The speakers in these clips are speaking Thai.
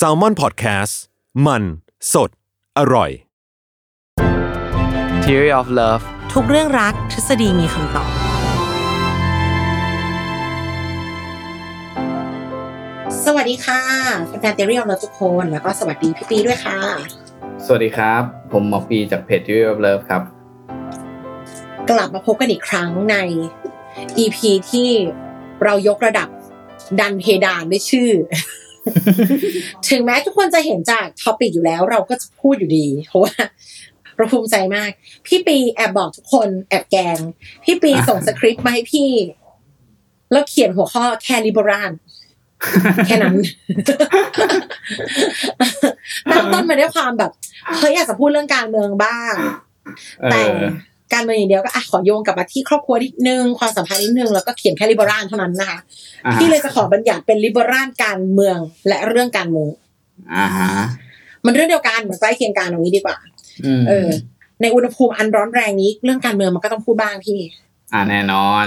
S a l ม o n PODCAST มัน สด อร่อย Theory of Love ทุกเรื่องรักทฤษฎีมีคำตอบ สวัสดีค่ะแฟนๆเตอรี่ของเราทุกคน แล้วก็สวัสดีพี่ปีด้วยค่ะ สวัสดีครับ ผมหมอปีจากเพจ Theory of Love ครับ กลับมาพบกันอีกครั้งใน EP ที่เรายกระดับ ดันเพดานด้วยชื่อ ถึงแม้ทุกคนจะเห็นจาก topic อยู่แล้ว เราก็จะพูดอยู่ดี เพราะว่าเราภูมิใจมาก พี่ปีแอบบอกทุกคนแอบแกง พี่ปีส่งสคริปต์มาให้พี่ แล้วเขียนหัวข้อแค่ liberal แค่นั้นตั้งต้นมาด้วยความแบบเฮ้ยอยากจะพูดเรื่องการเมืองบ้างเอแต่อ การเมืองอย่างเดียวก็อะขอโยงกลับมาที่ครอบครัวนิดนึงความสัมพันธ์นิดนึงแล้วก็เขียนแค่ลิเบอรัลเท่านั้นนะคะอ่าฮะที่เลยจะขอบัญญัติเป็นลิเบอรัลการเมืองและเรื่องการเมืองอ่าฮะมันเรื่องเดียวกันมันใกล้เคียงกันตรงนี้ดีกว่าอืมเออ ในอุณหภูมิอันร้อนแรงนี้ เรื่องการเมืองมันก็ต้องพูดบ้างพี่ อ่าแน่นอน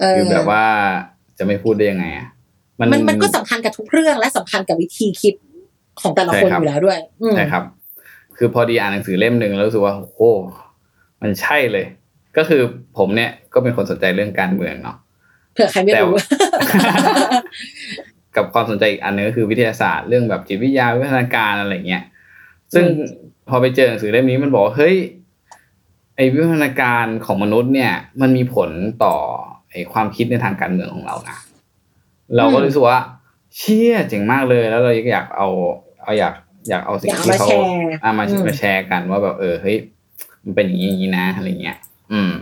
เออคือแบบว่าจะไม่พูดได้ยังไงอะมันมันก็สำคัญกับทุกเรื่องและสำคัญกับวิธีคิดของแต่ละคนใช่ครับอยู่แล้วด้วยอืมใช่ครับ คือพอดีอ่านหนังสือเล่มหนึ่งแล้วรู้สึกว่าโอ้ มันใช่เลย ก็คือผมเนี่ยก็เป็นคนสนใจเรื่องการเมืองเนาะเผื่อใครไม่รู้แต่กับความสนใจอีกอันหนึงก็คือวิทยาศาสตร์เรื่องแบบจิตวิทยาวิทยาการอะไรเงี้ยซึ่งพอไปเจอหนังสือเล่มนี้มันบอกว่าเฮ้ยไอวิวัฒนาการของมนุษย์เนี่ย มันมีผลต่อไอความคิดในทางการเมืองของเรานะเราก็รู้สึกว่า เชี่ยเจ๋งมากเลย แล้วเราอยากเอาเอาอยากอยากเอาสิ่งที่เขาอยากเอามาแชร์อะมาอืมมาแชร์กันว่าแบบเออเฮ้ย มันเป็นอย่างนี้อย่างนี้นะอะไรเงี้ย อืม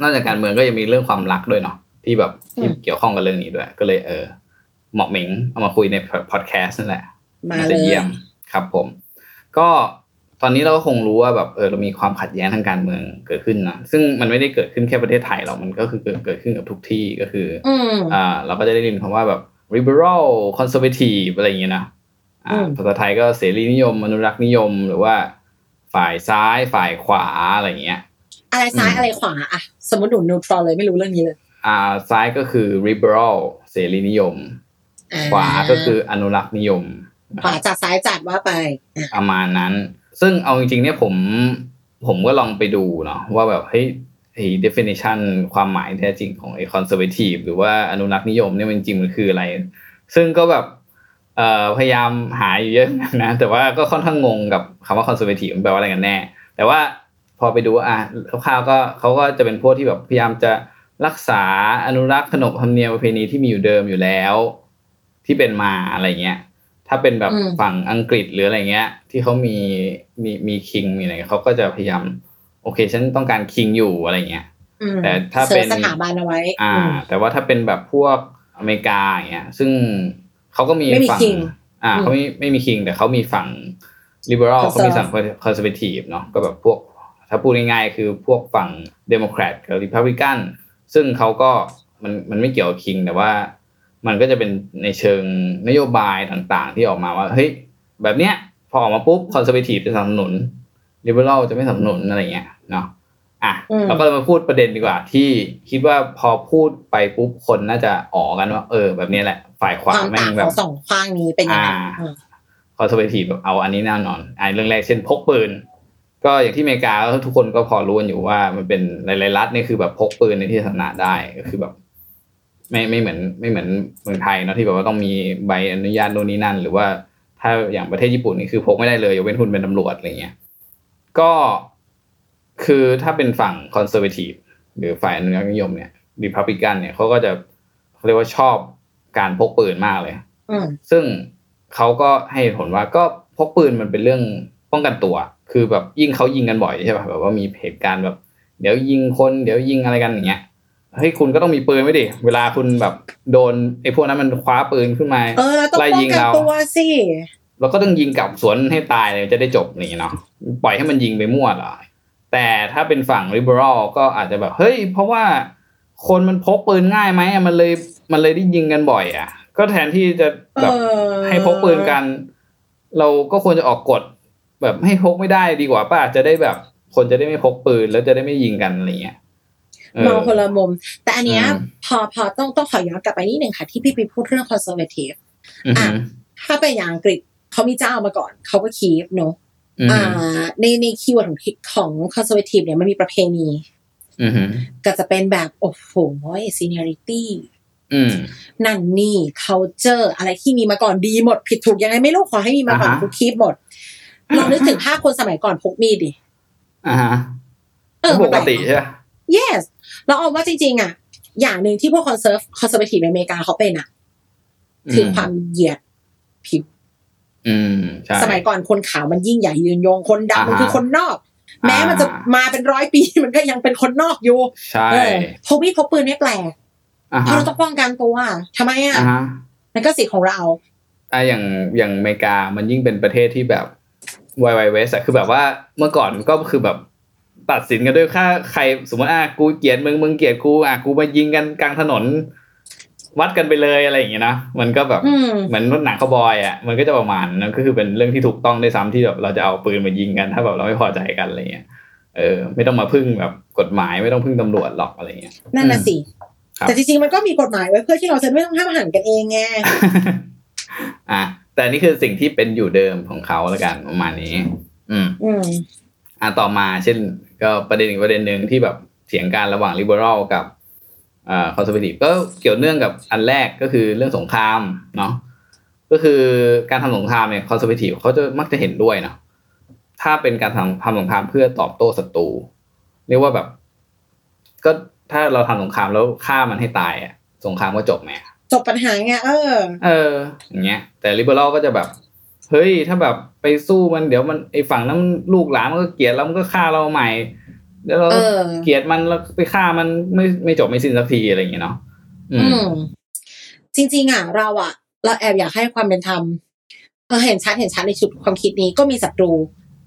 นอกจากการเมืองก็ยังมีเรื่องความรักด้วยเนาะที่แบบที่เกี่ยวข้องกับเรื่องนี้ด้วย ก็เลยเออเหมาะเหม็งเอามาคุยในพอดแคสต์นั่นแหละมาน่าเลจะยเยี่ยมครับผม ก็ตอนนี้เราก็คงรู้ว่าแบบเออเรามีความขัดแย้งทางการเมืองเกิดขึ้นนะซึ่งมันไม่ได้เกิดขึ้นแค่ประเทศไทยหรอกมันก็คือเกิดเกิดขึ้นกับทุกที่ก็คือออืมอ่าเราก็จะได้ยินคำว่าแบบ liberal conservative อะไรอย่างเงี้ยนะอ่าอืมภาษาไทยก็เสรีนิยมอนุรักษ์นิยมหรือว่า ฝ่ายซ้ายฝ่ายขวาอะไรอย่างเงี้ย อะไรซ้ายอืมอะไรขวาอะสมมติหนูนิวทรอลเลยไม่รู้เรื่องนี้เลย อ่าซ้ายก็คือ liberal เสรีนิยมอ่ขวาก็คืออนุรักษ์นิยมนะขวาจากซ้ายจัดว่าไปอะประมาณนั้น ซึ่งเอาจริงๆเนี่ยผมผมก็ลองไปดูเนาะว่าแบบเฮ้ยไอ้ definition ความหมายแท้จริงของไอ้ conservative หรือว่าอนุรักษ์นิยมเนี่ยมันจริงๆมันคืออะไร ซึ่งก็แบบเอ่อ พยายามหาอยู่เยอะนะแต่ว่าก็ค่อนข้างงงกับคำว่า conservative มันแปลว่าอะไรกันแน่ แต่ว่าพอไปดูอะคร่าวๆก็เขาก็จะเป็นพวกที่แบบพยายามจะรักษาอนุรักษ์ขนบธรรมเนียมประเพณีที่มีอยู่เดิมอยู่แล้ว ที่เป็นมาอะไรเงี้ย ถ้าเป็นแบบอืมฝั่งอังกฤษหรืออะไรเงี้ย ที่เขามีมีมีคิงมีอะไรเขาก็จะพยายามโอเคฉันต้องการคิงอยู่อะไรเงี้ยอืมแต่ถ้าเป็นสิร์ชสถาบันเอาไว้ อ่าอืมแต่ว่าถ้าเป็นแบบพวกอเมริกาอย่างเงี้ย ซึ่ง เขาก็มีไม่มีฝั่ง king อ่าอืมเขาไม่ไม่มีคิง แต่เขามีฝั่ง liberal Conserv เขามีฝั่ง conservative เนาะก็แบบพวก ถ้าพูดง่ายๆคือพวกฝั่ง democrat กับ republican ซึ่งเขาก็มันมันไม่เกี่ยวกับคิง แต่ว่ามันก็จะเป็นในเชิงนโยบายต่างๆ ที่ออกมาว่าเฮ้ยแบบเนี้ยพอออกมาปุ๊บ conservative จะสนับสนุน liberal จะไม่สนับสนุนอะไรเงี้ยเนาะ อะอืมเราก็เลยมาพูดประเด็นดีกว่า ที่คิดว่าพอพูดไปปุ๊บคนน่าจะอ๋อกันว่า เออ แบบนี้แหละ ฝ่ายขวาความแม่ต่างงแบขบองสองข้างนี้เป็นยังไงอ่าอืมคอนเซอร์เวทีฟแบบเอาอันนี้แน่นอนอ่าเรื่องแรกเช่นพกปืน ก็อย่างที่อเมริกาก็ทุกคนก็พอรู้กันอยู่ว่ามันเป็นหลายๆรัฐนี่คือแบบพกปืนในที่สาธารณะได้ก็คือแบบ ไม่ไม่เหมือนไม่เหมือนเมืองไทยเนาะที่แบบว่าต้องมีใบอนุญาตโน่นนี่นั่น หรือว่าถ้าอย่างประเทศญี่ปุ่นนี่คือพกไม่ได้เลยยกเว้นคุณเป็นตำรวจอะไรเงี้ยก็ คือถ้าเป็นฝั่งคอนเซอร์เวทีฟหรือฝ่ายอนุรักษ์นิยมเนี่ยรีพับลิกันเนี่ยเขาก็จะเขาเรียกว่าชอบการพกปืนมากเลยอืมซึ่งเขาก็ให้เหตุผลว่าก็พกปืนมันเป็นเรื่องป้องกันตัว คือแบบยิ่งเขายิงกันบ่อยใช่ป่ะแบบว่ามีเหตุการณ์แบบ เดี๋ยวยิงคนเดี๋ยวยิงอะไรกันอย่างเงี้ยเฮ้ยคุณก็ต้องมีปืนไว้ดิเวลาคุณแบบโดนไอ้พวกนั้นมันคว้าปืนขึ้นมาเออเราต้องไล่ป้องยิงกันเราตัวสิเราก็ต้องยิงกลับสวนให้ตายเลยจะได้จบนี่เนาะปล่อยให้มันยิงไปมั่วเหรอ แต่ถ้าเป็นฝั่ง liberal ก็อาจจะแบบเฮ้ย เพราะว่าคนมันพกปืนง่ายไหมอะมันเลยมันเลยได้ยิงกันบ่อย อะ ก็แทนที่จะเอแบบอให้พกปืนกัน เราก็ควรจะออกกฎแบบให้พกไม่ได้ดีกว่าป้าจะได้แบบ คนจะได้ไม่พกปืนแล้วจะได้ไม่ยิงกันอะไรเงี้ยเออมองคนละมุม แต่อันเนี้ยอืมพอพอต้องต้องขอย้อนกลับไปนิดหนึ่งค่ะ ที่พี่ไปพูดเรื่อง conservative อือหือถ้าเป็นอย่างอังกฤษเขามีเจ้ามาก่อน เขาก็ keep เนอะ อือหือ่อาในใน keyword ของของ conservative เนี่ยมันมีประเพณีอือหือก็จะเป็นแบบ โอ้โห seniority อืมนั่นนี่ culture อะไรที่มีมาก่อนดีหมด ผิดถูกยังไงไม่รู้ขอให้มีมาก่อนอ่าฮะกู keep หมดลองนึกถึงภาพคนสมัยก่อนพกมีดดิอ่าฮะเออปมันกแปลติใช่ปะ yes แล้วเอาว่าจริง ๆ อะ อย่างหนึ่งที่พวก conserv conservative ในอเมริกาเขาเป็นอะ คือความเหยียดผิว อืมใช่สมัยก่อนคนขาวมันยิ่งใหญ่ยืนยงคนดำมันอ่าฮะคือคนนอก แม้มันจะอ่ามาเป็นร้อยปีมันก็ยังเป็นคนนอกอยู่ใช่เออพกมีดพกปืนไม่แปลกอ่าเพฮะราะเราต้องป้องกันตัวทำไมอะอ่าฮะนั่นก็สิทธิ์ของเราอะอย่างอย่างอเมริกามันยิ่งเป็นประเทศที่แบบวายวายเวสอะคือแบบว่าเมื่อก่อนก็คือแบบตัดสินกันด้วยค่าใครสมมติอะกูเกลียดมึงมึงเกลียดกูอะกูมายิงกันกลางถนน วัดกันไปเลยอะไรอย่างเงี้ยนะมันก็แบบอืมเหมือนรถหนังคาวบอยอะมันก็จะประมาณนั้นก็คือเป็นเรื่องที่ถูกต้องได้วยซ้ำที่แบบเราจะเอาปืนมายิงกัน ถ้าแบบเราไม่พอใจกันอะไรเงี้ยเออ ไม่ต้องมาพึ่งแบบกฎหมายไม่ต้องพึ่งตำรวจหรอกอะไรเงี้ยนั่นน่ะสิครับแต่จริงๆมันก็มีกฎหมายไว้เพื่อที่เราจะไม่ต้องห้ามอาหารกันเองไงอะแต่นี่คือสิ่งที่เป็นอยู่เดิมของเขาแล้วกันประมาณนี้ อืมอืมอะต่อมาเช่น ก็ประเด็นอีกประเด็นหนึ่งที่แบบเถียงกันระหว่าง liberal กับ อ่า conservative ก็เกี่ยวเนื่องกับอันแรกก็คือเรื่องสงครามเนาะก็คือการทำสงครามเนี่ย conservative เขาจะมักจะเห็นด้วยเนาะถ้าเป็นการทำทำสงครามเพื่อตอบโต้ศัตรูเรียกว่าแบบ ก็ถ้าเราทำสงครามแล้วฆ่ามันให้ตายอะสงครามก็จบไหมจบปัญหาไงเออ เออ อย่างเงี้ย แต่ liberal ก็จะแบบ เฮ้ย ถ้าแบบไปสู้มันเดี๋ยวมันไอฝั่งนั้นลูกหลานมันก็เกลียดแล้วมันก็ฆ่าเราใหม่ เดี๋ยวเราเออเกลียดมันแล้วไปฆ่ามันไม่ไม่จบไม่สิ้นสักทีอะไรอย่างเงี้ยเนาะอือืมมจริง ๆ อะ เราอะ เราแอบอยากให้ความเป็นธรรมเออเห็นชัดเห็นชัดในชุดความคิดนี้ก็มีศัตรู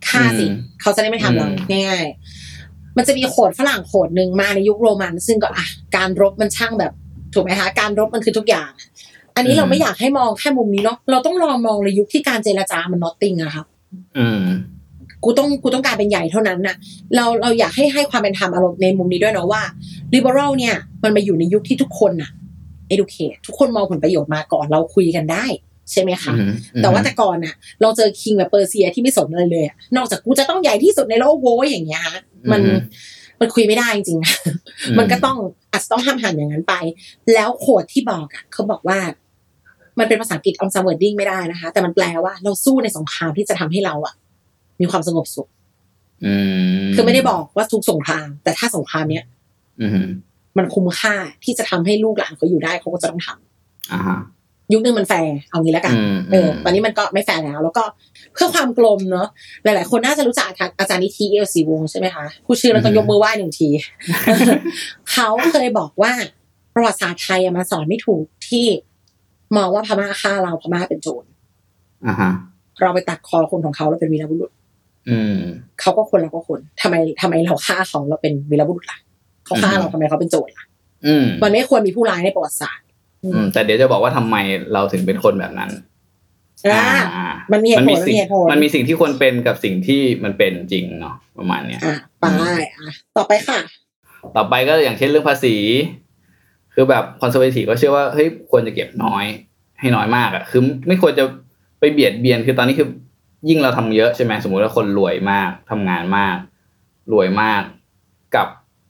ฆ่าสิอืมเขาจะได้ไม่ทำเราอืมง่ายๆมันจะมีโขดฝรั่งโขดหนึ่งมาในยุคโรมัน ซึ่งก็อะการรบมันช่างแบบ ถูกไหมคะการรบมันคือทุกอย่าง อันนี้เราไม่อยากให้มองแค่มุมนี้เนาะเราต้องลองมองในยุคที่การเจรจามันนอตติงอะครับอืม กูต้องกูต้องการเป็นใหญ่เท่านั้นน่ะเราเราอยากให้ให้ความเป็นธรรมอารมณ์ในมุมนี้ด้วยเนาะว่า liberal เนี่ย มันมาอยู่ในยุคที่ทุกคนน่ะ educate ทุกคนมองผลประโยชน์มาก่อนเราคุยกันได้ใช่ไหมคะอืมแต่ว่าแต่ก่อนน่ะ เราเจอ king แบบเปอร์เซียที่ไม่สนอะไรเลยอะนอกจากกูจะต้องใหญ่ที่สุดในโลกโว้ยอย่างเงี้ยฮะมันอืมมันคุยไม่ได้จริงๆนะมันก็ต้องอาจจะต้องห้ำหั่นอย่างนั้นไป แล้ว quote ที่บอกอะเขาบอกว่า มันเป็นภาษาอังกฤษออมจำ wording ไม่ได้นะคะ แต่มันแปลว่าเราสู้ในสงครามที่จะทำให้เราอะ มีความสงบสุขอืมคือไม่ได้บอกว่าทุกสงคราม แต่ถ้าสงครามเนี้ยอืมมันคุ้มค่าที่จะทำให้ลูกหลานเขาอยู่ได้เขาก็จะต้องทำอ่าฮะยุคนึงมันแฟร์เอางี้แล้วกันอืมเออตอนนี้มันก็ไม่แฟร์แล้ว แล้วก็เพื่อความกลมเนอะหลาย ๆ คนน่าจะรู้จักอาจารย์อาจารย์นิธิเอียวศรีวงศ์ใช่ไหมคะพูดชื่อเราต้องยกมือไหว้หนึ่งทีเขาเคยบอกว่าประวัติศาสตร์ไทยอะมาสอนไม่ถูกที่มองว่าพม่าฆ่าเราพม่าเป็นโจรอ่าฮะเราไปตัดคอคนของเขาเราเป็นวีรบุรุษอืม เขาก็คนเราก็คนทำไมทำไมเราฆ่าเขาเราเป็นวีรบุรุษล่ะเขาฆ่าอืมเราทำไมเขาเป็นโจรล่ะอืมมันไม่ควรมีผู้ร้ายในประวัติศาสตร์อืมแต่เดี๋ยวจะบอกว่าทำไมเราถึงเป็นคนแบบนั้นอ่าอ่ามันมีเหตุผลสิ่มันมีเหตุผลมันมีสิ่งที่ควรเป็นกับสิ่งที่มันเป็นจริงเนาะประมาณเนี้ยอะไปอะต่อไปค่ะ ต่อไปก็อย่างเช่นเรื่องภาษี คือแบบคอนเซอร์เวทีฟก็เชื่อว่าเฮ้ยควรจะเก็บน้อย ให้น้อยมากอะคือไม่ควรจะไปเบียดเบียนคือตอนนี้คือ ยิ่งเราทำเยอะใช่ไหมสมมุติว่าคนรวยมากทำงานมาก รวยมากกับ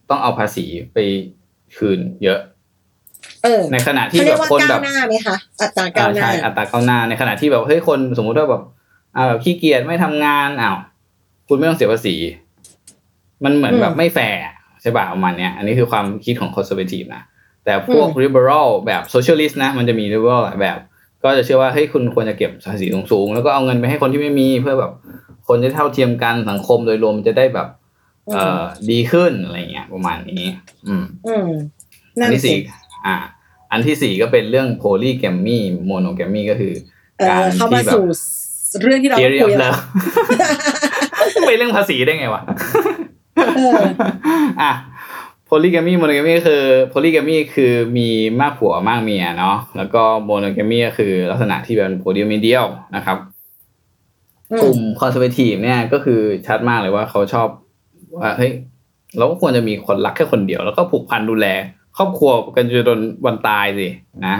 ต้องเอาภาษีไปคืนเยอะเออในขณะที่เขาแบเรียกบว่าคนก้าแบวบหน้าไหมคะอัตราก้าวหน้าใช่อัตราก้าวหน้าในขณะที่แบบเฮ้ยคนสมมุติว่าแบบอ่าแบบขี้เกียจไม่ทำงานอ้าวคุณไม่ต้องเสียภาษี มันเหมือนอืมแบบไม่แฟร์ใช่ป่ะประมาณเนี้ย อันนี้คือความคิดของ conservative นะแต่พวก liberal แบบ socialist นะ มันจะมี liberal หลายแบบ ก็จะเชื่อว่าเฮ้ยคุณควรจะเก็บภาษีสูงๆแล้วก็เอาเงินไปให้คนที่ไม่มีเพื่อแบบ คนจะเท่าเทียมกันสังคมโดยรวมมันจะได้แบบ เอ่อดีขึ้นอะไรเงี้ยประมาณนี้ อืมอืมอันั่นนที่สิสี่อ่า อันที่สี่ก็เป็นเรื่อง polygamy monogamy ก็คือเอการอเข้ามาที่แบบสู่เรื่องที่เรา theory คุ of ยแล้ว love ไปเรื่องภาษีได้ไงวะเออ อะ polygamy monogamy ก็คือ polygamy คือมีมากผัวมากเมียเนาะแล้วก็ monogamy ก็คือลักษณะที่เป็น polygamy เดียวนะครับอืมกลุ่ม conservative เนี่ยก็คือชัดมากเลยว่าเขาชอบว่าเฮ้ยเราก็ควรจะมีคนรักแค่คนเดียว แล้วก็ผูกพันดูแล ครอบครัวกันจนวันตายสินะ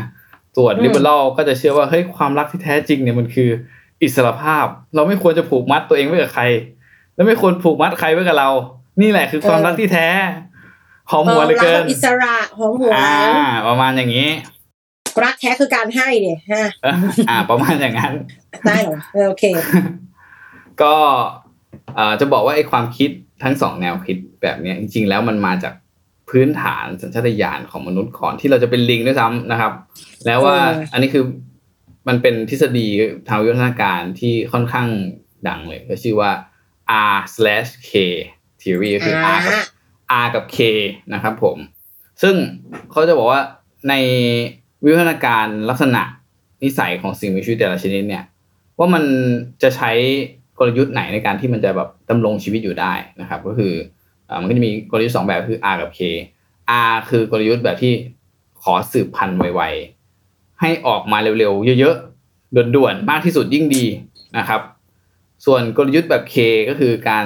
ส่วนอืม liberal ก็จะเชื่อว่าเฮ้ยความรักที่แท้จริงเนี่ยมันคืออิสรภาพ เราไม่ควรจะผูกมัดตัวเองไว้กับใคร แล้วไม่ควรผูกมัดใครไว้กับเรา นี่แหละคือความรักที่แท้ หอมหัวเหลือเกิรันแบบอิสระหอมหัวอ่า ประมาณอย่างนี้รักแท้คือการให้เนี่ยฮะเอออ่า ประมาณอย่างนั้น ได้เหรอเออโอเค ก็เอ่อจะบอกว่าไอ้ความคิดทั้งสองแนวคิดแบบเนี้ยจริง ๆ แล้วมันมาจากพื้นฐานสัญชาตญาณของมนุษย์ก่อนที่เราจะเป็นลิงด้วยซ้ำนะครับ แล้วว่าเอออัอันนี้คือมันเป็นทฤษฎีทางวิวัฒนาการที่ค่อนข้างดังเลย ก็ชื่อว่า R slash K theory ก็คือ R กับ R กับ K นะครับผม ซึ่งเขาจะบอกว่าในวิวัฒนาการลักษณะนิสัยของสิ่งมีชีวิตแต่ละชนิดเนี่ย ว่ามันจะใช้กลยุทธ์ไหนในการที่มันจะแบบดำรงชีวิตอยู่ได้นะครับ ก็คืออมันก็จะมีกลยุทธ์สองแบบคือ R กับ K R คือกลยุทธ์แบบที่ขอสืบพันธุ์ไวๆให้ออกมาเร็วๆเยอะๆด่วนๆมากที่สุดยิ่งดีนะครับ ส่วนกลยุทธ์แบบ K ก็คือการ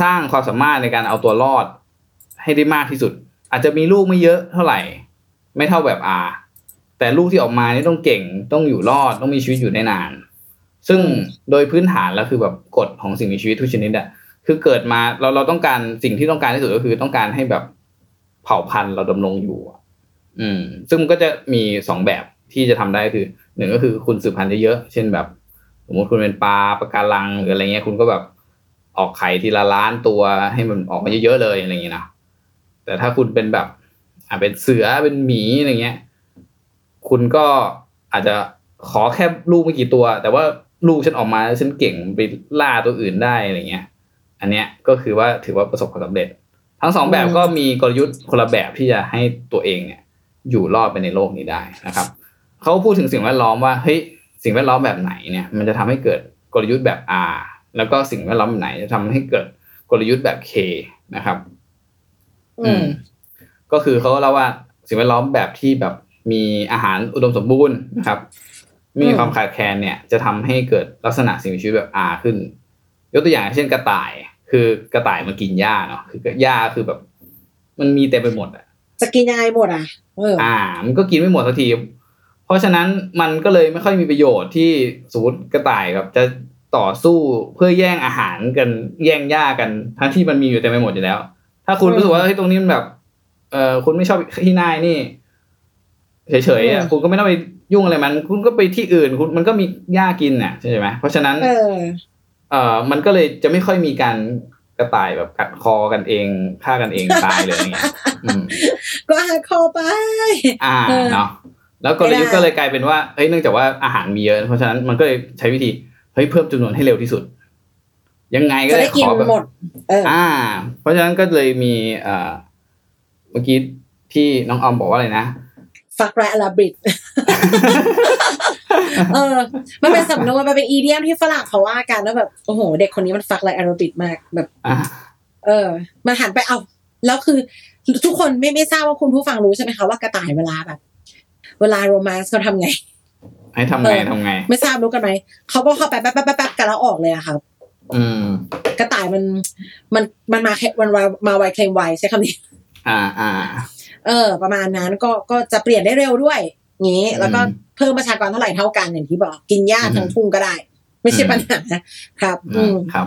สร้างความสามารถในการเอาตัวรอดให้ได้มากที่สุด อาจจะมีลูกไม่เยอะเท่าไหร่ ไม่เท่าแบบ R แต่ลูกที่ออกมานี่ต้องเก่งต้องอยู่รอดต้องมีชีวิตอยู่ได้นาน ซึ่งโดยพื้นฐานแล้วคือแบบกฎของสิ่งมีชีวิตทุกชนิดอะคือเกิดมาเราเราต้องการสิ่งที่ต้องการที่สุดก็คือต้องการให้แบบเผ่าพันธุ์เราดำรงอยู่อืม ซึ่งมันก็จะมีสองแบบที่จะทำได้คือหนึ่งก็คือคุณสืบพันธุ์เยอะๆเช่นแบบ สมมติคุณเป็นปลาปะการังหรืออะไรเงี้ยคุณก็แบบ ออกไข่ทีละล้านตัวให้มันออกมาเยอะๆเลยอะไรเงี้ยนะแต่ถ้าคุณเป็นแบบอ่าเป็นเสือเป็นหมีอะไรเงี้ย คุณก็อาจจะขอแค่ลูกไม่กี่ตัว แต่ว่าลูกฉันออกมาฉันเก่งไปล่าตัวอื่นได้อะไรเงี้ย อันเนี้ยก็คือว่าถือว่าประสบความสำเร็จ ทั้งสองแบบก็มีกลยุทธ์คนละแบบที่จะให้ตัวเองเนี่ย อยู่รอดไปในโลกนี้ได้นะครับเขาพูดถึงสิ่งแวดล้อมว่าเฮ้ยสิ่งแวดล้อมแบบไหนเนี่ย มันจะทำให้เกิดกลยุทธ์แบบ R แล้วก็สิ่งแวดล้อมแบบไหนจะทำให้เกิดกลยุทธ์แบบ K นะครับ อืม ก็คือเขาเล่าว่าสิ่งแวดล้อมแบบที่แบบมีอาหารอุดมสมบูรณ์นะครับไม่มีอืมความขาดแคลนเนี่ยจะทำให้เกิดลักษณะสิ่งมีชีวิตแบบ R ขึ้น ยกตัวอย่างเช่นกระต่าย คือกระต่ายมันกินหญ้าเนาะคือหญ้าคือแบบ มันมีเต็มไปหมดอะจะกินยังไงหมดอะเอออ่า มันก็กินไม่หมดสักที เพราะฉะนั้นมันก็เลยไม่ค่อยมีประโยชน์ที่สมมติกระต่ายกับจะ ต่อสู้เพื่อแย่งอาหารกันแย่งหญ้ากันทั้งที่มันมีอยู่เต็มไปหมดอยู่แล้ว ถ้าคุณอืมรู้สึกว่าเฮ้ยตรงนี้มันแบบ เออคุณไม่ชอบที่นายนี่เฉยๆอะอืมคุณก็ไม่ต้องไปยุ่งอะไรมัน คุณก็ไปที่อื่นคุณมันก็มีหญ้ากินน่ะใช่ไหมเพราะฉะนั้น เออเอ่อมันก็เลยจะไม่ค่อยมีการกระต่ายแบบกัดคอกันเองฆ่ากันเองตายเลยอย่างเงี้ยอืมก็หาคอไป อ่าเออเนาะแล้วกลยุทธ์ไม่ได้ก็เลยกลายเป็นว่าเฮ้ยเนื่องจากว่าอาหารมีเยอะ เพราะฉะนั้นมันก็เลยใช้วิธีเฮ้ยเพิ่มจำนวนให้เร็วที่สุด ยังไงก็จะได้ได้กินขอแบบหมดเอออ่า เพราะฉะนั้นก็เลยมีเอ่อเมื่อกี้ที่น้องออมบอกว่าอะไรนะฟักและอลาบริดเออ มันเป็นสำนวนมันเป็นอีเดียมที่ฝรั่งเขาว่ากันแล้วแบบโอ้โห เด็กคนนี้มันฟักและอลาบริดมากแบบอ่าเออ มันหันไปเอาแล้วคือ ทุกคนไม่ไม่ทราบว่าคุณผู้ฟังรู้ใช่ไหมคะว่ากระต่ายเวลาแบบ เวลาโรแมนต์เขาทำไง ให้ทำไงเออทำไง ไม่ทราบรู้กันไหมเขาก็เข้าไปแป๊บแป๊บแป๊บแป๊บกันแล้วออกเลยอะครับอืมกระต่ายมันมันมันมาแค่มันมามาไวเคลมไวใช้คำนี้ อ่าอ่า เออ ประมาณนั้นก็ก็จะเปลี่ยนได้เร็วด้วยงี้ แล้วก็อืมเพิ่มประชากรเท่าไหร่เท่ากันอย่างที่บอก กินหญ้าอืมทั้งทุ่งก็ได้ ไม่ใช่อืมปัญหาครับ อืมครับ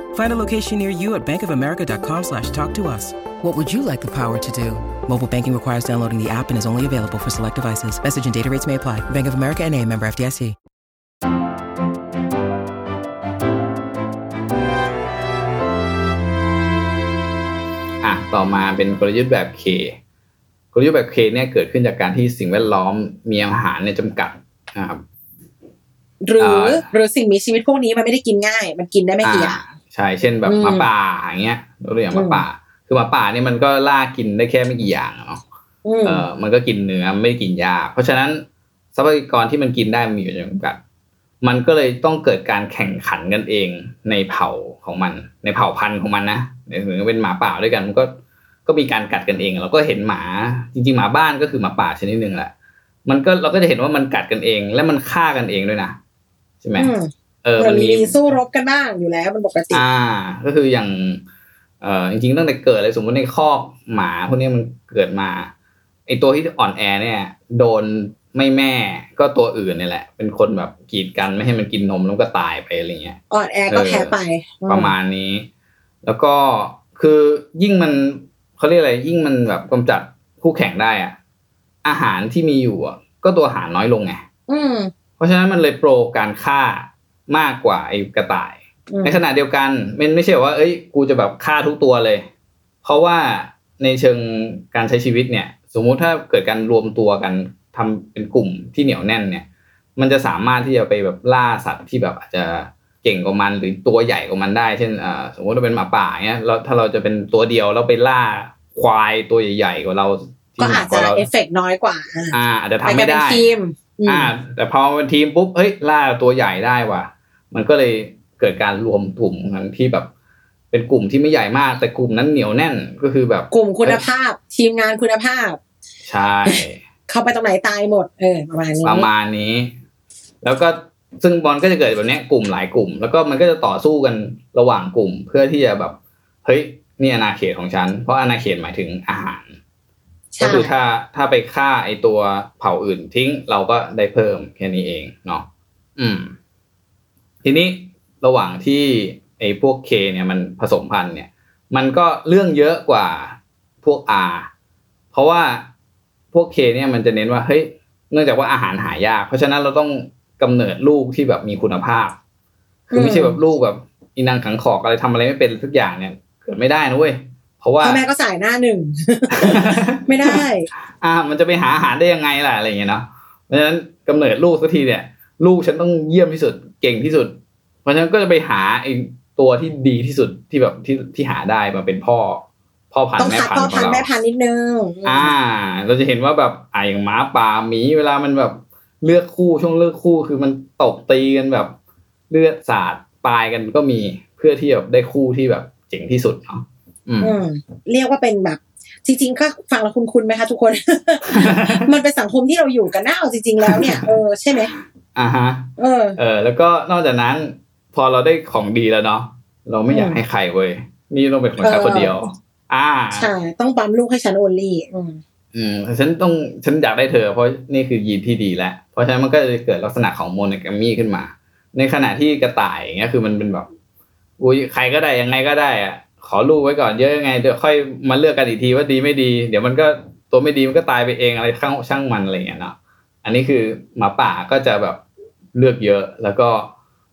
Find a location near you at bankofamerica.com slash talk to us. What would you like the power to do? Mobile banking requires downloading the app and is only available for select devices. Message and data rates may apply. Bank of America and a member FDIC. อะ ต่อมาเป็นกลยุทธ์แบบ K กลยุทธ์แบบ K เนี่ยเกิดขึ้นจากการที่สิ่งแวดล้อมมีอาหารเนี่ยจำกัดนะครับหรืออ่าหรือสิ่งมีชีวิตพวกนี้มันไม่ได้กินง่าย มันกินได้ไม่กี่อย่าง ใช่เช่นแบบอืมหมาป่าอย่างเงี้ยตัวอย่างหมาอืมป่า คือหมาป่าเนี่ยมันก็ล่ากินได้แค่ไม่กี่อย่างอะเนาะอืมเออมันก็กินเนื้อไม่ได้กินหญ้าเพราะฉะนั้นทรัพยากรที่มันกินได้มันมีอยู่จำกัด มันก็เลยต้องเกิดการแข่งขันกันเองในเผ่าของมัน ในเผ่าพันธุ์ของมันนะหรือเป็นหมาป่าด้วยกันมันก็ก็มีการกัดกันเอง เราก็เห็นหมาจริงๆ หมาบ้านก็คือหมาป่าชนิดหนึ่งแหละมันก็เราก็จะเห็นว่ามันกัดกันเอง และมันฆ่ากันเองด้วยนะใช่ไหมอืม เออมัมันนมีมีสู้รบกันบ้างอยู่แล้วมันปกติอ่า ก็คืออย่างเอ่อจริงๆตั้งแต่เกิดเลยสมมติในคอกหมาพวกนี้มันเกิดมาไอตัวที่อ่อนแอเนี่ย โดนไม่แม่ก็ตัวอื่นนี่แหละ เป็นคนแบบกีดกันไม่ให้มันกินนมแล้วก็ตายไปอะไรเงี้ยอ่อนแอก็แพ้ไปอืประมาณนี้ แล้วก็คือยิ่งมันเขาเรียกอะไรยิ่งมันแบบกำจัดคู่แข่งได้อะอาหารที่มีอยู่อะก็ตัวอาหารน้อยลงไงอืมเพราะฉะนั้นมันเลยโปรการฆ่า มากกว่าไอ้กระต่ายอืมในขณะเดียวกันมันไม่ใช่ว่า เอ้ย กูจะแบบฆ่าทุกตัวเลย เพราะว่าในเชิงการใช้ชีวิตเนี่ย สมมุติถ้าเกิดการรวมตัวกันทำเป็นกลุ่มที่เหนียวแน่นเนี่ย มันจะสามารถที่จะไปแบบล่าสัตว์ที่แบบอาจจะเก่งกว่ามันหรือตัวใหญ่กว่ามันได้ เช่นอ่าสมมติเราเป็นหมาป่าเงี้ยแล้วถ้าเราจะเป็นตัวเดียวแล้วไปล่าควายตัวใหญ่ๆกว่าเราที่ก็หนัอาจกกจะว่าเราเอฟเฟกต์น้อยกว่า อะอ่าอาจจะไปทำกันไม่เป็นได้ทีมอืมอ่า แต่พอเป็นทีมปุ๊บเฮ้ยล่าตัวใหญ่ได้ว่ะ มันก็เลยเกิดการรวมกลุ่มกันที่แบบ เป็นกลุ่มที่ไม่ใหญ่มาก แต่กลุ่มนั้นเหนียวแน่นก็คือแบบ กลุ่มคุณภาพ ทีมงานคุณภาพ ใช่ เข้าไปตรงไหนตายหมด เออ ประมาณนี้ประมาณนี้ แล้วก็ซึ่งบอลก็จะเกิดแบบเนี้ยกลุ่มหลายกลุ่ม แล้วก็มันก็จะต่อสู้กันระหว่างกลุ่ม เพื่อที่จะแบบเฮ้ยนี่อาณาเขตของฉัน เพราะอาณาเขตหมายถึงอาหารก็ใช่คือถ้าถ้าไปฆ่าไอตัวเผ่าอื่นทิ้งเราก็ได้เพิ่มแค่นี้เองเนาะอืม ทีนี้ระหว่างที่ไอพวกเคเนี่ยมันผสมพันธุ์เนี่ย มันก็เรื่องเยอะกว่าพวก R เพราะว่าพวกเคเนี่ยมันจะเน้นว่าเฮ้ยเนื่องจากว่าอาหารหายาก เพราะฉะนั้นเราต้องกำเนิดลูกที่แบบมีคุณภาพ คือไม่ใช่แบบลูกแบบอีนางขังขอกอะไรทำอะไรไม่เป็นทุกอย่างเนี่ยเกิดไม่ได้นะเว้ยเพราะว่าพ่อแม่ก็สายหน้าหนึ่งไม่ได้ อ่า มันจะไปหาอาหารได้ยังไงล่ะอะไรอย่างเงี้ยเนาะเพราะฉะนั้นกำเนิดลูกสักทีเนี่ย ลูกฉันต้องเยี่ยมที่สุด เก่งที่สุด เพราะฉะนั้นก็จะไปหาไอ้ตัวที่ดีที่สุดที่แบบที่ที่หาได้มาเป็นพ่อ พ่อพันต้องธุ์แม่คัดพันพ่อธุ์ขอพันงธุ์เราแม่พันธุ์นิดนึงอ่า เราจะเห็นว่าแบบอ่าอย่างหมาป่าหมีเวลามันแบบเลือกคู่ช่วงเลือกคู่คือมันตบตีกันแบบเลือดสาดตายกันก็มีเพื่อที่แบบได้คู่ที่แบบเจ๋งที่สุดเนาะอืมอืมเรียกว่าเป็นแบบจริงๆก็ฟังแล้วคุณคุณไหมคะทุกคน มันเป็นสังคมที่เราอยู่กันน่าเอาจริง ๆ แล้วเนี่ยเออใช่ไหม อ่าฮะเออเออ แล้วก็นอกจากนั้น พอเราได้ของดีแล้วเนาะเราไม่อยากอืมให้ใครเว้ยนี่ต้องเป็นของฉันเออคนเดียว อ่าใช่ต้องปั๊มลูกให้ฉันโอลี่อืมอืมฉันต้องฉันอยากได้เธอ เพราะนี่คือยีนที่ดีแล้วเพราะฉะนั้นมันก็จะเกิดลักษณะของโมโนแกรมมี่ขึ้นมา ในขณะที่กระต่ายอย่างเงี้ยคือมันเป็นแบบอุ้ยใครก็ได้ยังไงก็ได้อะขอลูกไว้ก่อนเยอะยังไงเดี๋ยวค่อยมาเลือกกันอีกทีว่าดีไม่ดี เดี๋ยวมันก็ตัวไม่ดีมันก็ตายไปเองอะไรช่างช่างมันอะไรอย่างเงี้ยเนาะ อันนี้คือหมาป่าก็จะแบบเลือกเยอะ แล้วก็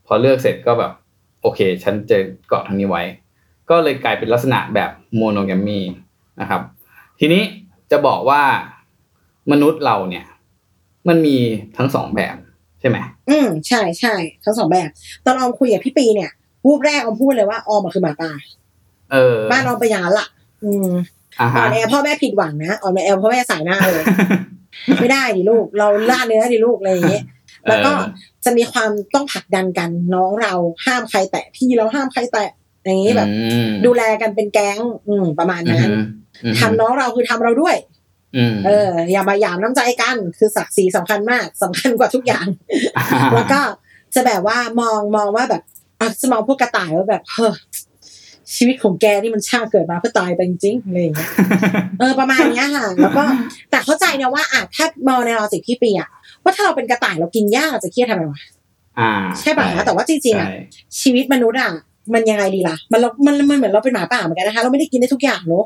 พอเลือกเสร็จก็แบบ โอเค ฉันจะเกาะทางนี้ไว้ ก็เลยกลายเป็นลักษณะแบบโมโนแกรมมีนะครับ ทีนี้จะบอกว่ามนุษย์เราเนี่ย มันมีทั้งสองแบบใช่ไหมอืมใช่ใช่ทั้งสองแบบ ตอนออมคุยกับพี่ปีเนี่ยวูบแรกออมพูดเลยว่าออมอะคือหมาป่าเออบ้านออมเป็นอย่างนั้นละอืมอ่าอฮะอนแอร์พ่อแม่ผิดหวังนะอ่อนแอพ่อแม่สายหน้าเลย ไม่ได้ดิลูก เราล่าเนื้อดิลูกอะไรอย่างเงี้ยแล้วก็จะมีความต้องผลักดันกันน้องเราห้ามใครแตะพี่เราห้ามใครแตะอย่างงี้แบบอืมดูแลกันเป็นแก๊ง อืมประมาณนั้นอืมอืมทำน้องเราคือทำเราด้วยอืมเออ อย่ามาหยามน้ำใจกัน คือศักดิ์ศรีสำคัญมากสำคัญกว่าทุกอย่าง แล้วก็จะแบบว่ามองมองว่าแบบอะจะมองพวกกระต่ายว่าแบบเฮ้อ ชีวิตของแกนี่มันช่างเกิดมาเพื่อตายไปจริงๆอะไรอย่างเงี้ยเออประมาณเนี้ยค่ะแล้วก็แต่เข้าใจนะว่าอะถ้ามองในลอจิกพี่ปีอะว่าถ้าเราเป็นกระต่ายเรากินหญ้าเราจะเครียดทำไมวะอ่าใช่ป่ะคะแต่ว่าจริงๆอะใช่ชีวิตมนุษย์อะมันยังไงดีล่ะ มันเรามันมันเหมือนเราเป็นหมาป่าเหมือนกันนะคะ เราไม่ได้กินได้ทุกอย่างเนอะ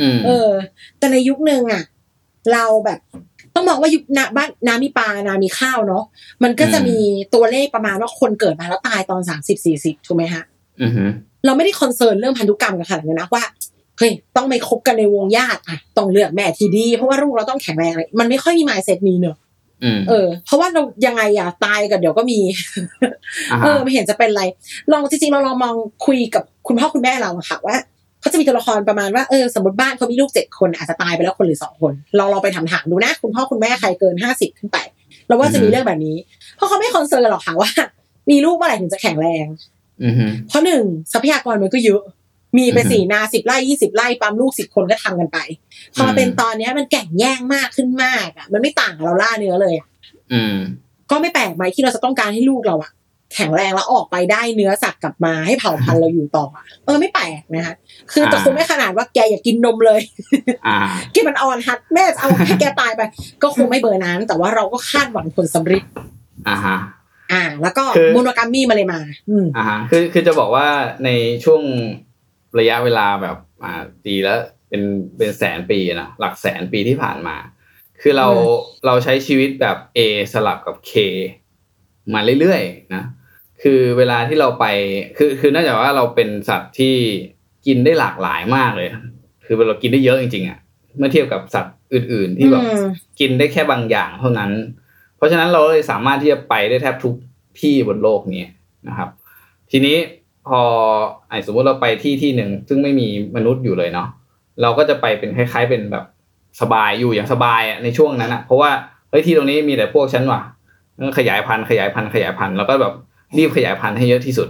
อืมเออ แต่ในยุคหนึ่งอะเราแบบต้องมองว่ายุคนาบ้านน้ำมีปลานามีข้าวเนาะมันก็จะมีตัวเลขประมาณว่าคนเกิดมาแล้วตายตอนสามสิบสี่สิบถูกไหมฮะอือหือ เราไม่ได้ concern เรื่องพันธุกรรมกันขนาดนั้นนะว่าเฮ้ยต้องไม่คบกันในวงญาติอะต้องเลือกแม่ที่ดี เพราะว่าลูกเราต้องแข็งแรงเลยมันไม่ค่อยมี mindset นี้เนอะอืมเออ เพราะว่าเรายังไงอะตายกันเดี๋ยวก็มีอ่าเอฮะอไม่เห็นจะเป็นไร ลองจริงๆเราลองมองคุยกับคุณพ่อคุณแม่เราอะค่ะว่าเขาจะมีตัวละครประมาณว่าเออสมมติบ้านเขามีลูกเจ็ดคนอาจจะตายไปแล้วคนหรือสองคนลองลองไปถามถามๆดูนะคุณพ่อคุณแม่ใครเกินห้าสิบขึ้นไปเราว่าจะมีเรื่องแบบนี้ เพราะเขาไม่ concern หรอกค่ะว่า มีลูกเมื่อไหร่ถึงจะแข็งแรงอือหือ เพราะหนึ่งทรัพยากรมันก็เยอะ มีไปอือฮึที่นาสิบไร่ยี่สิบไร่ปั๊มลูกสิบคนก็ทำกันไป พอมาอืมเป็นตอนเนี้ยมันแก่งแย่งมากขึ้นมากอะ มันไม่ต่างกับเราล่าเนื้อเลยอะอืมก็ไม่แปลกไหมที่เราจะต้องการให้ลูกเราอะแข็งแรงแล้วออกไปได้เนื้อสัตว์กลับมาให้เผ่าพันธุ์เราอยู่ต่ออะเออไม่แปลกนะคะคือแต่อ่าคงไม่ขนาดว่าแกอย่ากินนมเลยอ่ากินมันอ่อนหัดแม่จะเอาให้แกตายไป ก็คงไม่เบอร์นั้น แต่ว่าเราก็คาดหวังผลสำเร็จอ่าฮะ อ่า แล้วก็คือโมโนกามีมาเลยมาอืมอ่าฮะคือคือจะบอกว่าในช่วงระยะเวลาแบบอ่าตีแล้วเป็นเป็นแสนปีนะหลักแสนปีที่ผ่านมา คือเราอืมเราใช้ชีวิตแบบ A สลับกับ K มาเรื่อยๆนะคือเวลาที่เราไปคือคือเนื่องจากว่าเราเป็นสัตว์ที่กินได้หลากหลายมากเลย คือเรากินได้เยอะจริงๆอะเมื่อเทียบกับสัตว์อื่น ๆ ที่แบบอืมกินได้แค่บางอย่างเท่านั้น เพราะฉะนั้นเราเลยสามารถที่จะไปได้แทบทุกที่บนโลกนี้นะครับ ทีนี้พอไอ้สมมติเราไปที่ที่หนึ่งซึ่งไม่มีมนุษย์อยู่เลยเนาะเราก็จะไปเป็นคล้าย ๆ เป็นแบบสบายอยู่อย่างสบายอะในช่วงนั้นอะเพราะว่าเฮ้ยที่ตรงนี้มีแต่พวกฉันว่ะขยายพันธุ์ขยายพันธุ์ขยายพันธุ์แล้วก็แบบรีบขยายพันธุ์ให้เยอะที่สุด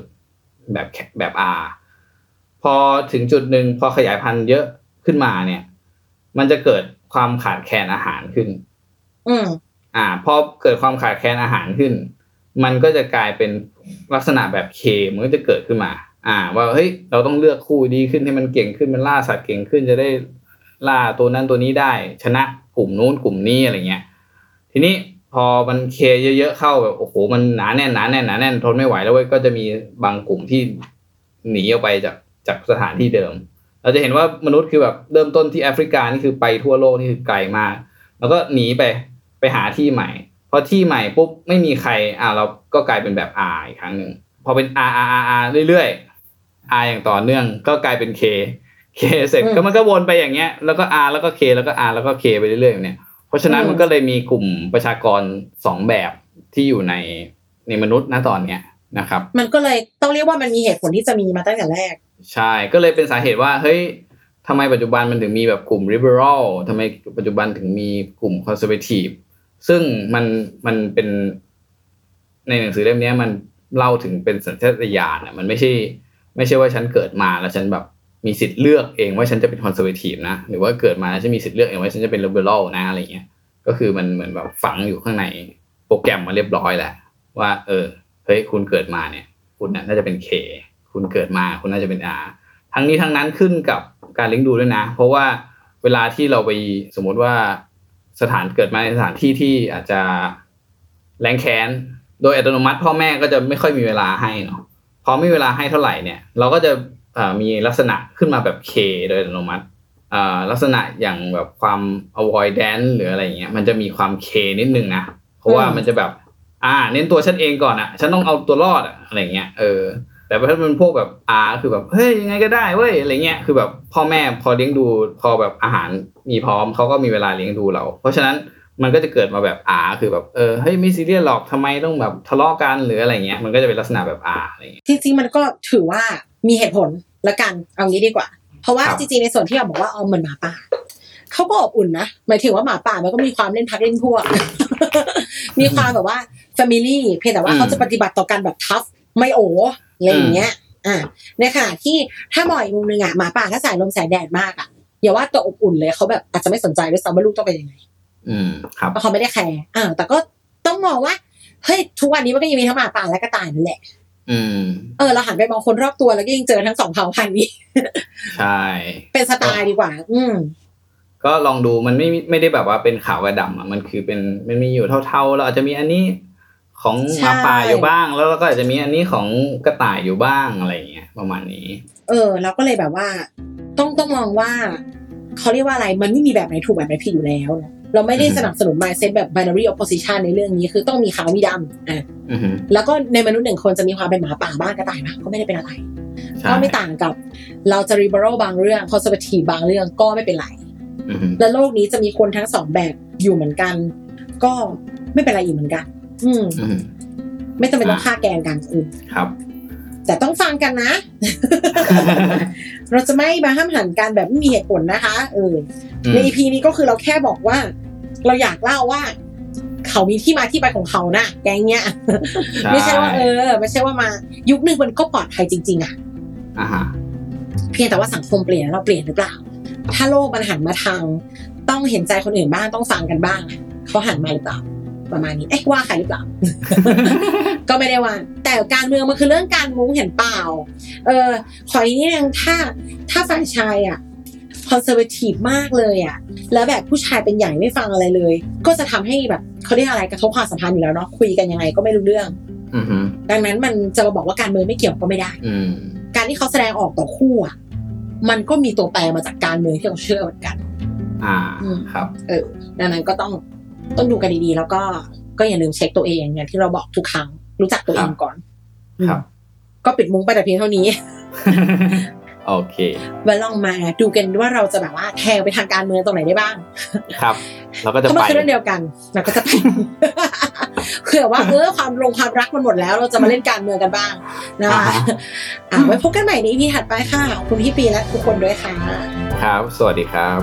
แบบแบบอาพอถึงจุดหนึ่งพอขยายพันธุ์เยอะขึ้นมาเนี่ย มันจะเกิดความขาดแคลนอาหารขึ้น อื อ่าพอเกิดความขาดแคลนอาหารขึ้น มันก็จะกลายเป็นลักษณะแบบเคมันก็จะเกิดขึ้นมา อ่า ว่าเฮ้ยเราต้องเลือกคู่ดีขึ้นให้มันเก่งขึ้นมันล่าสัตว์เก่งขึ้นจะได้ล่าตัวนั้นตัวนี้ได้ ชนะกลุ่มนู้นกลุ่มนี้อะไรเงี้ย ทีนี้พอมันเคเยอะๆเข้าแบบโอ้โหมันหนาแน่นหนาแน่นหนาแน่นทนไม่ไหวแล้วเว้ยก็จะมีบางกลุ่มที่หนีออกไปจากจากสถานที่เดิม เราจะเห็นว่ามนุษย์คือแบบเริ่มต้นที่แอฟริกานี่คือไปทั่วโลกนี่คือไกลมาก แล้วก็หนีไป ไปหาที่ใหม่พอที่ใหม่ปุ๊บไม่มีใครอ่าเราก็กลายเป็นแบบ R อีกครั้งหนึ่งพอเป็น R R R R เรื่อยๆ R อย่างต่อเนื่องก็กลายเป็น K K เสร็จอืมก็มันก็วนไปอย่างเงี้ยแล้วก็ R แล้วก็ K แล้วก็ R แล้วก็ K ไปเรื่อยๆอย่างเนี่ยเพราะฉะนั้นอืมมันก็เลยมีกลุ่มประชากรสองแบบที่อยู่ในในมนุษย์ณตอนเนี้ยนะครับ มันก็เลยต้องเรียกว่ามันมีเหตุผลที่จะมีมาตั้งแต่แรก ใช่ก็เลยเป็นสาเหตุว่าเฮ้ยทำไมปัจจุบันมันถึงมีแบบกลุ่ม liberal ทำไมปัจจุบันถึงมีกลุ่ม conservative ซึ่งมันมันเป็นในหนังสือเล่มนี้มันเล่าถึงเป็นสัญชาตญาณอะมันไม่ใช่ ไม่ใช่ว่าฉันเกิดมาแล้วฉันแบบมีสิทธิ์เลือกเองว่าฉันจะเป็น conservative นะหรือว่าเกิดมาแล้วฉันมีสิทธิ์เลือกเองว่าฉันจะเป็น liberal นะอะไรเงี้ยก็คือมันเหมือนแบบฝังอยู่ข้างในโปรแกรมมาเรียบร้อยแหละว่า เออเฮ้ยคุณเกิดมาเนี่ย คุณน่ะน่าจะเป็น K คุณเกิดมาคุณน่าจะเป็น R ทั้งนี้ทั้งนั้นขึ้นกับการเลี้ยงดูด้วยนะ เพราะว่าเวลาที่เราไปสมมติว่า สถานเกิดมาในสถานที่ที่อาจจะแรงแค้น โดยอัตโนมัติ พ่อแม่ก็จะไม่ค่อยมีเวลาให้เนาะพอไม่มีเวลาให้เท่าไหร่เนี่ย เราก็จะมีลักษณะขึ้นมาแบบ K โดยอัตโนมัติลักษณะอย่างแบบความ avoidance หรืออะไรเงี้ย มันจะมีความ K นิดนึงนะ เพราะว่ามมันจะแบบ อ่า เน้นตัวฉันเองก่อนอะฉันต้องเอาตัวรอดอะอะไรเงี้ย เออ แต่ถ้าเป็นพวกแบบอาคือแบบเฮ้ยยังไงก็ได้เว้ยอะไรเงี้ยคือแบบพ่อแม่พอเลี้ยงดูพอแบบอาหารมีพร้อมเขาก็มีเวลาเลี้ยงดูเรา เพราะฉะนั้นมันก็จะเกิดมาแบบอาคือแบบเออเฮ้ยไม่ซีเรียสหรอกทำไมต้องแบบทะเลาะกันหรืออะไรเงี้ยมันก็จะเป็นลักษณะแบบอาอะไรเงี้ยจริงๆมันก็ถือว่ามีเหตุผลละกันเอางี้ดีกว่า เพราะว่าครับจริงๆในส่วนที่เราบอกว่าเอาเหมือนหมาป่าเขาก็อบอุ่นนะหมายถึงว่าหมาป่ามันก็มีความเล่นพรรคเล่นพวก มีความแบบว่า family เพียงแต่ว่าเขาจะปฏิบัติต่อกันแบบ tough ไม่โอ๋ อะไรอย่างเงี้ย อ่าในขณะที่ถ้ามองอีกมุมหนึ่งอะหมาป่าถ้าสายลมสายแดดมากอะอย่าว่าตัวอบอุ่นเลยเขาแบบอาจจะไม่สนใจด้วยซ้ำว่าลูกต้องเป็นยังไง อืม ครับเพราะเขาไม่ได้แคร์อ่าแต่ก็ต้องมองว่าเฮ้ยทุกวันนี้มันก็ยังมีทั้งหมาป่าและกระต่ายนั่นแหละ อืม เออเราหันไปมองคนรอบตัวแล้วก็ยังเจอทั้งสองเผ่าพันธุ์นี้ใช่ เป็นสไตล์ดีกว่า อืมก็ลองดูมันไม่ไม่ได้แบบว่าเป็นขาวกับดำอะมันคือเป็นมันมีอยู่เท่าๆ เราอาจจะมีอันนี้ ของหมาป่าใช่อยู่บ้าง แล้วเราก็อาจจะมีอันนี้ของกระต่ายอยู่บ้างอะไรอย่างเงี้ยประมาณนี้ เออ เราก็เลยแบบว่า ต้องต้องมองว่าเขาเรียกว่าอะไรมันไม่มีแบบไหนถูกแบบไหนผิดอยู่แล้วเนอะเราไม่ได้อือฮึสนับสนุน mindset แบบ binary opposition ในเรื่องนี้คือต้องมีขาวมีดำอะอือฮึแล้วก็ในมนุษย์หนึ่งคนจะมีความเป็นหมาป่าบ้างกระต่ายบ้างก็ไม่ได้เป็นอะไรใช่ก็ไม่ต่างกับ เราจะ liberal บางเรื่อง conservative บางเรื่องก็ไม่เป็นไรอือฮึและโลกนี้จะมีคนทั้งสองแบบอยู่เหมือนกัน ก็ไม่เป็นไรอีกเหมือนกัน อืมอือฮึไม่จำเป็นต้องฆ่าแกล้งกันอืมครับ แต่ต้องฟังกันนะ เราจะไม่มาห้ามหันกันแบบไม่มีเหตุผลนะคะ เออ ใน EP นี้ก็คือเราแค่บอกว่า เราอยากเล่าว่าเขามีที่มาที่ไปของเขานะแกงเนี้ยไม่ใช่ว่าเออ ไม่ใช่ว่ามา ยุคหนึ่งมันก็ปลอดภัยจริง ๆอะอ่าฮะเพียงแต่ว่าสังคมเปลี่ยนเราเปลี่ยนหรือเปล่า ถ้าโลกมันหันมาทาง ต้องเห็นใจคนอื่นบ้างต้องฟังกันบ้างอะเขาหันมาหรือเปล่า ประมาณนี้เอ๊ะว่าใครหรือเปล่า ก็ไม่ได้ว่า แต่การเมืองมันคือเรื่องการมุ้งเห็นเปล่า เออขออีกนิดนึงถ้าถ้าฝ่ายชายอะคอนเซอร์เวทีฟมากเลยอะแล้วแบบผู้ชายเป็นใหญ่ไม่ฟังอะไรเลย ก็จะทำให้แบบเขาเรียกอะไรกระทบความสัมพันธ์อยู่แล้วเนาะคุยกันยังไงก็ไม่รู้เรื่องอือฮึดังนั้นมันจะมาบอกว่าการเมืองไม่เกี่ยวก็ไม่ได้อืมการที่เขาแสดงออกต่อคู่อะมันก็มีตัวแปรมาจากการเมืองที่เราเชื่อเหมือนกัน อ่าอืมครับ เออดังนั้นก็ต้อง ต้องดูกันดีๆ แล้วก็ก็อย่าลืมเช็คตัวเองอย่างที่เราบอกทุกครั้ง รู้จักตัวเองก่อนครับอืมก็ปิดมุ้งไปแต่เพียงเท่านี้ โอเคไว้ลองมาดูกันว่าเราจะแบบว่าแทงไปทางการเมืองตรงไหนได้บ้าง ครับ เราก็จะเพราะไปมันคือเรื่องเดียวกันเราก็จะไปเผื่อว่าเออความลงความรักมันหมดแล้ว เราจะมาเล่นการเมืองกันบ้างนะคะอ่าฮะอะไว้พบกันใหม่ในพีถัดไปค่ะขอบคุณพี่ปีและทุกคนด้วยค่ะ ครับ สวัสดีครับ